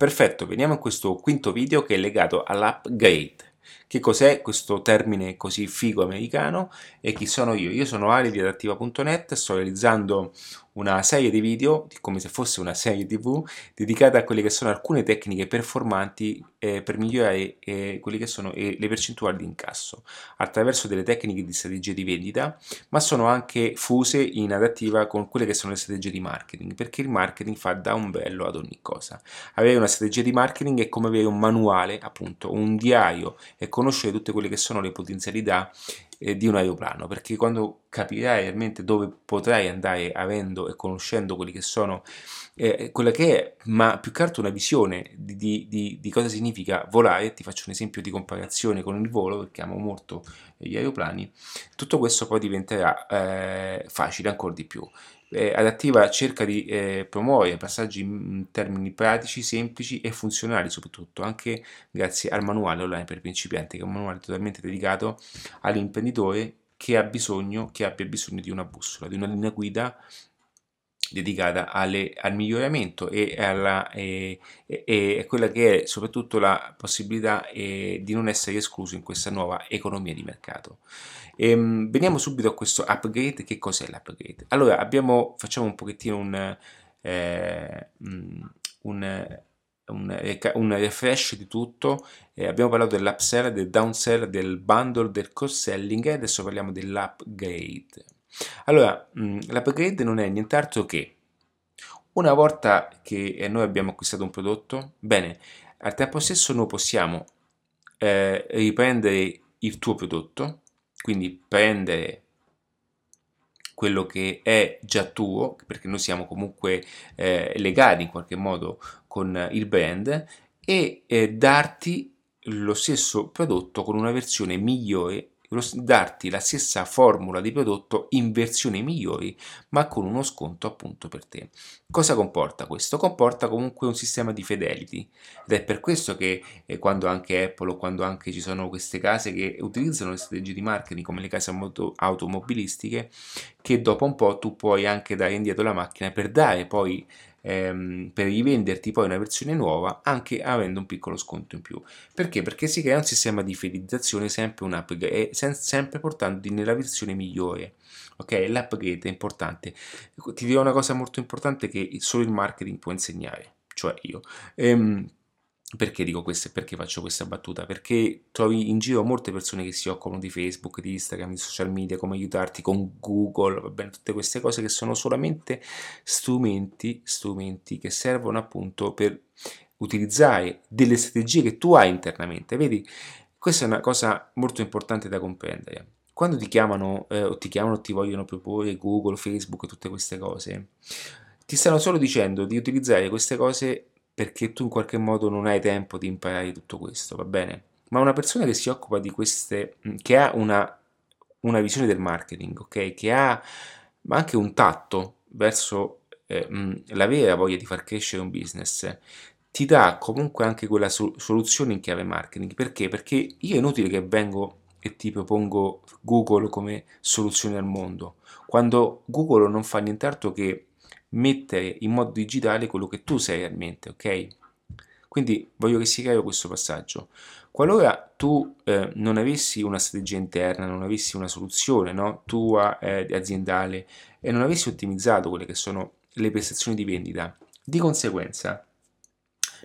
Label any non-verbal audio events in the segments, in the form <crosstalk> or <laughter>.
Perfetto, veniamo a questo quinto video che è legato all'upgrade. Che cos'è questo termine così figo americano e chi sono io? Io sono Ali di adattiva.net, sto realizzando una serie di video, come se fosse una serie tv, dedicata a quelle che sono alcune tecniche performanti eh, per migliorare eh, quelle che sono eh, le percentuali di incasso, attraverso delle tecniche di strategie di vendita, ma sono anche fuse in adattiva con quelle che sono le strategie di marketing, perché il marketing fa da un bello ad ogni cosa. Avere una strategia di marketing è come avere un manuale, appunto, un diario e conoscere tutte quelle che sono le potenzialità eh, di un aeroplano, perché quando capirai realmente dove potrai andare avendo e conoscendo quelli che sono eh, quella che è, ma più che altro una visione di, di, di, cosa significa volare, ti faccio un esempio di comparazione con il volo, perché amo molto gli aeroplani, tutto questo poi diventerà eh, facile ancora di più. Eh, adattiva cerca di eh, promuovere passaggi in termini pratici, semplici e funzionali soprattutto, anche grazie al manuale online per principianti, che è un manuale totalmente dedicato all'imprenditore che ha bisogno, che abbia bisogno di una bussola, di una linea guida dedicata alle, al miglioramento e, alla, e, e, quella che è soprattutto la possibilità eh, di non essere escluso in questa nuova economia di mercato. Ehm, veniamo subito a questo upgrade. Che cos'è l'upgrade? Allora, abbiamo, facciamo un pochettino un, eh, mm, un un, un, refresh di tutto. Eh, abbiamo parlato dell'upsell, del downsell, del bundle, del cross-selling e adesso parliamo dell'upgrade. Allora, mm, l'upgrade non è nient'altro che una volta che noi abbiamo acquistato un prodotto, bene, al tempo stesso noi possiamo eh, riprendere il tuo prodotto, quindi prendere quello che è già tuo, perché noi siamo comunque eh, legati in qualche modo con il brand, e eh, darti lo stesso prodotto con una versione migliore darti la stessa formula di prodotto in versioni migliori, ma con uno sconto appunto per te. Cosa comporta questo? Comporta comunque un sistema di fidelity ed è per questo che eh, quando anche Apple o quando anche ci sono queste case che utilizzano le strategie di marketing come le case auto- automobilistiche, che dopo un po' tu puoi anche dare indietro la macchina per dare poi ehm, per rivenderti poi una versione nuova anche avendo un piccolo sconto in più. Perché? Perché si crea un sistema di fidelizzazione sempre un upgrade, sempre portandoti nella versione migliore. Ok, l'upgrade è importante. Ti dirò una cosa molto importante che solo il marketing può insegnare, cioè io. Ehm, perché dico questo e perché faccio questa battuta? Perché trovi in giro molte persone che si occupano di Facebook, di Instagram, di social media, come aiutarti con Google, va bene, tutte queste cose che sono solamente strumenti, strumenti che servono appunto per utilizzare delle strategie che tu hai internamente. Vedi, questa è una cosa molto importante da comprendere. Quando ti chiamano eh, o ti chiamano o ti vogliono proporre Google, Facebook, tutte queste cose, ti stanno solo dicendo di utilizzare queste cose perché tu in qualche modo non hai tempo di imparare tutto questo, va bene? Ma una persona che si occupa di queste, che ha una, una visione del marketing, ok? Che ha anche un tatto verso eh, la vera voglia di far crescere un business, ti dà comunque anche quella so- soluzione in chiave marketing. Perché? Perché io è inutile che vengo e ti propongo Google come soluzione al mondo, quando Google non fa nient'altro che mettere in modo digitale quello che tu sei realmente, ok? Quindi voglio che sia chiaro questo passaggio. Qualora tu eh, non avessi una strategia interna, non avessi una soluzione no, tua eh, aziendale e non avessi ottimizzato quelle che sono le prestazioni di vendita, di conseguenza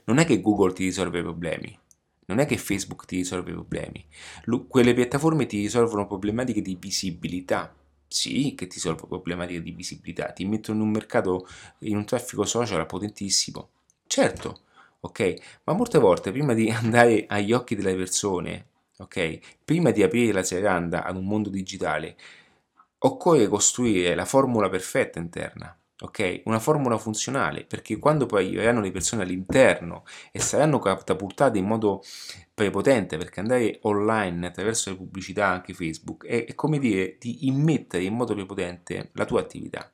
non è che Google ti risolve i problemi, non è che Facebook ti risolve i problemi, L- quelle piattaforme ti risolvono problematiche di visibilità, sì, che ti risolvono problematiche di visibilità, ti mettono in un mercato, in un traffico social potentissimo. Certo, ok? Ma molte volte prima di <laughs> andare agli occhi delle persone, ok? Prima di aprire la seranda ad un mondo digitale, occorre costruire la formula perfetta interna ok? Una formula funzionale, perché quando poi arriveranno le persone all'interno e saranno catapultate in modo prepotente, perché andare online attraverso le pubblicità, anche Facebook, è, è come dire di immettere in modo prepotente la tua attività.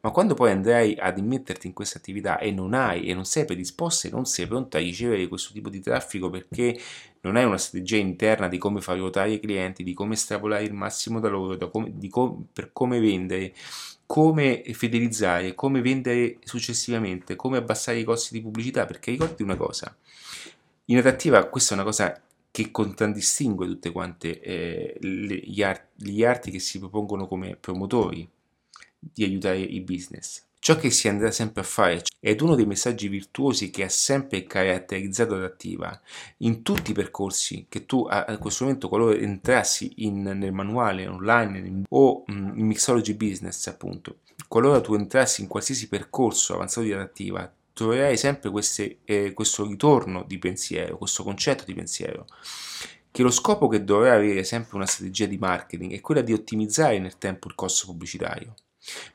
Ma quando poi andrai ad immetterti in questa attività e non hai e non sei predisposto e non sei pronto a ricevere questo tipo di traffico perché non hai una strategia interna di come far ruotare i clienti, di come estrapolare il massimo da loro, da come, com- per come vendere, come fidelizzare, come vendere successivamente, come abbassare i costi di pubblicità, perché ricordi una cosa, in adattiva questa è una cosa che contraddistingue tutte quante eh, le, gli, art- gli arti che si propongono come promotori di aiutare i business. Ciò che si andrà sempre a fare ed uno dei messaggi virtuosi che ha sempre caratterizzato Adattiva in tutti i percorsi che tu a, questo momento qualora entrassi in, nel manuale online in, o mh, in Mixology Business appunto, qualora tu entrassi in qualsiasi percorso avanzato di Adattiva troverai sempre queste, eh, questo ritorno di pensiero, questo concetto di pensiero che lo scopo che dovrà avere sempre una strategia di marketing è quella di ottimizzare nel tempo il costo pubblicitario.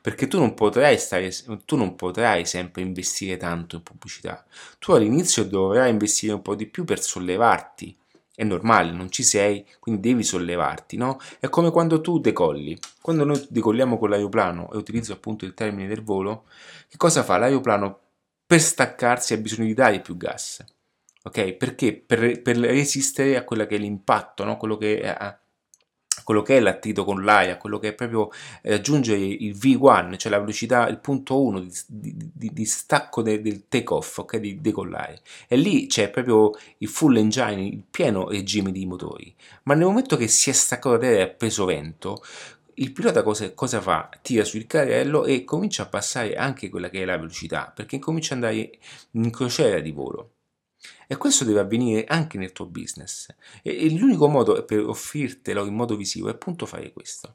Perché tu non, potrai stare, tu non potrai sempre investire tanto in pubblicità. Tu all'inizio dovrai investire un po' di più per sollevarti. È normale, non ci sei, quindi devi sollevarti, no? È come quando tu decolli. Quando noi decolliamo con l'aeroplano e utilizzo appunto il termine del volo, che cosa fa? L'aeroplano per staccarsi ha bisogno di dare più gas. Ok? Perché? Per, per resistere a quello che è l'impatto, no? quello che è, quello che è l'attrito con l'aria, quello che è proprio raggiungere eh, il V1, cioè la velocità, il punto 1 di, di, di stacco de, del take off, ok, di decollare. E lì c'è proprio il full engine, il pieno regime di motori. Ma nel momento che si è staccato da terra e ha preso vento, il pilota cosa, cosa, fa? Tira sul carrello e comincia a passare anche quella che è la velocità, perché comincia ad andare in crociera di volo. E questo deve avvenire anche nel tuo business. E, l'unico modo per offrirtelo in modo visivo è appunto fare questo.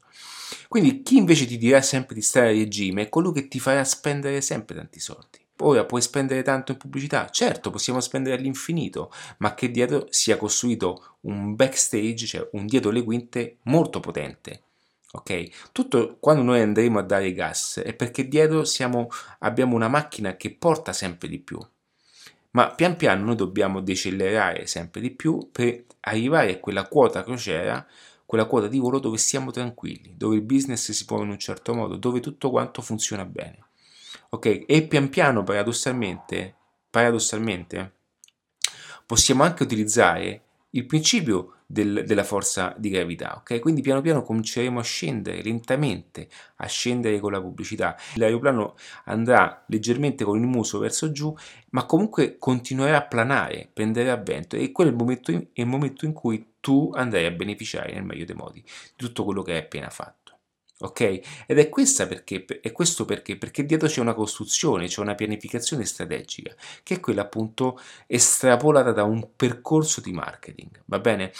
Quindi chi invece ti dirà sempre di stare a regime è colui che ti farà spendere sempre tanti soldi. Ora puoi spendere tanto in pubblicità? Certo, possiamo spendere all'infinito, ma che dietro sia costruito un backstage, cioè un dietro le quinte molto potente. Ok? Tutto quando noi andremo a dare gas è perché dietro siamo, abbiamo una macchina che porta sempre di più ma pian piano noi dobbiamo decelerare sempre di più per arrivare a quella quota crociera, quella quota di volo dove siamo tranquilli, dove il business si muove in un certo modo, dove tutto quanto funziona bene. Ok? E pian piano, paradossalmente, paradossalmente possiamo anche utilizzare il principio del, della forza di gravità, ok? Quindi piano piano cominceremo a scendere lentamente, a scendere con la pubblicità. L'aeroplano andrà leggermente con il muso verso giù, ma comunque continuerà a planare, prenderà vento e quello è il momento in, è il momento in cui tu andrai a beneficiare nel meglio dei modi di tutto quello che hai appena fatto. Ok? Ed è, perché, è questo perché? Perché dietro c'è una costruzione, c'è una pianificazione strategica, che è quella appunto estrapolata da un percorso di marketing, va bene?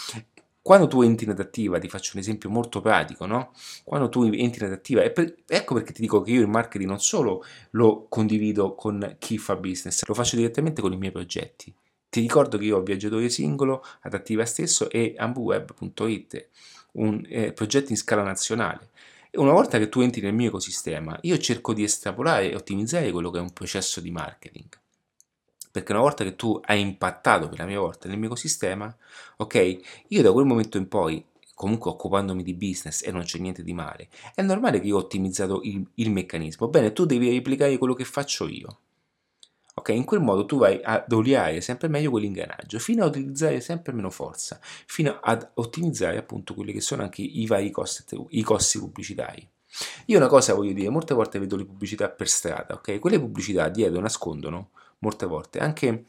Quando tu entri in adattiva, ti faccio un esempio molto pratico, no? Quando tu entri in adattiva, per, ecco perché ti dico che io il marketing non solo lo condivido con chi fa business, lo faccio direttamente con i miei progetti. Ti ricordo che io ho Viaggiatore Singolo, Adattiva stesso e ambuweb.it, un eh, progetto in scala nazionale una volta che tu entri nel mio ecosistema, io cerco di estrapolare e ottimizzare quello che è un processo di marketing. Perché una volta che tu hai impattato per la mia volta nel mio ecosistema, ok, io da quel momento in poi, comunque occupandomi di business e non c'è niente di male, è normale che io ho ottimizzato il, il meccanismo. Bene, tu devi replicare quello che faccio io. Ok, in quel modo tu vai ad oliare sempre meglio quell'ingranaggio fino a utilizzare sempre meno forza, fino ad ottimizzare appunto quelli che sono anche i vari costi, i costi pubblicitari. Io una cosa voglio dire, molte volte vedo le pubblicità per strada, ok? Quelle pubblicità dietro nascondono molte volte anche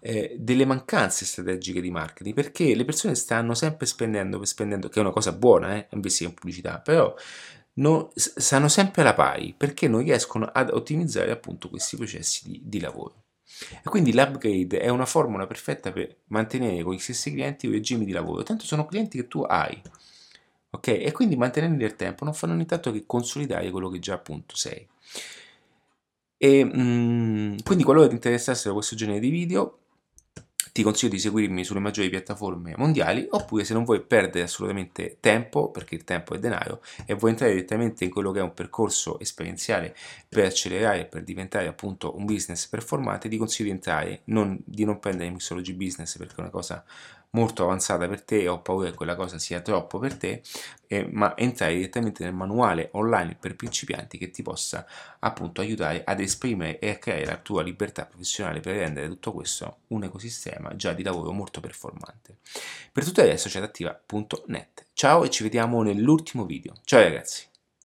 eh, delle mancanze strategiche di marketing perché le persone stanno sempre spendendo, spendendo che è una cosa buona, eh, investire in pubblicità, però non, stanno sempre alla pari perché non riescono ad ottimizzare appunto questi processi di, di lavoro. E quindi l'upgrade è una formula perfetta per mantenere con gli stessi clienti un regime di lavoro, tanto sono clienti che tu hai, ok? E quindi mantenerli nel tempo non fanno nient'altro che consolidare quello che già appunto sei. E mh, quindi qualora ti interessassero questo genere di video, ti consiglio di seguirmi sulle maggiori piattaforme mondiali oppure se non vuoi perdere assolutamente tempo, perché il tempo è denaro, e vuoi entrare direttamente in quello che è un percorso esperienziale per accelerare, per diventare appunto un business performante, ti consiglio di entrare, non, di non prendere Mixology Business perché è una cosa molto avanzata per te ho paura che quella cosa sia troppo per te, eh, ma entrare direttamente nel manuale online per principianti che ti possa appunto aiutare ad esprimere e a creare la tua libertà professionale per rendere tutto questo un ecosistema già di lavoro molto performante. Per tutto adesso c'è attiva.net. Ciao e ci vediamo nell'ultimo video. Ciao ragazzi!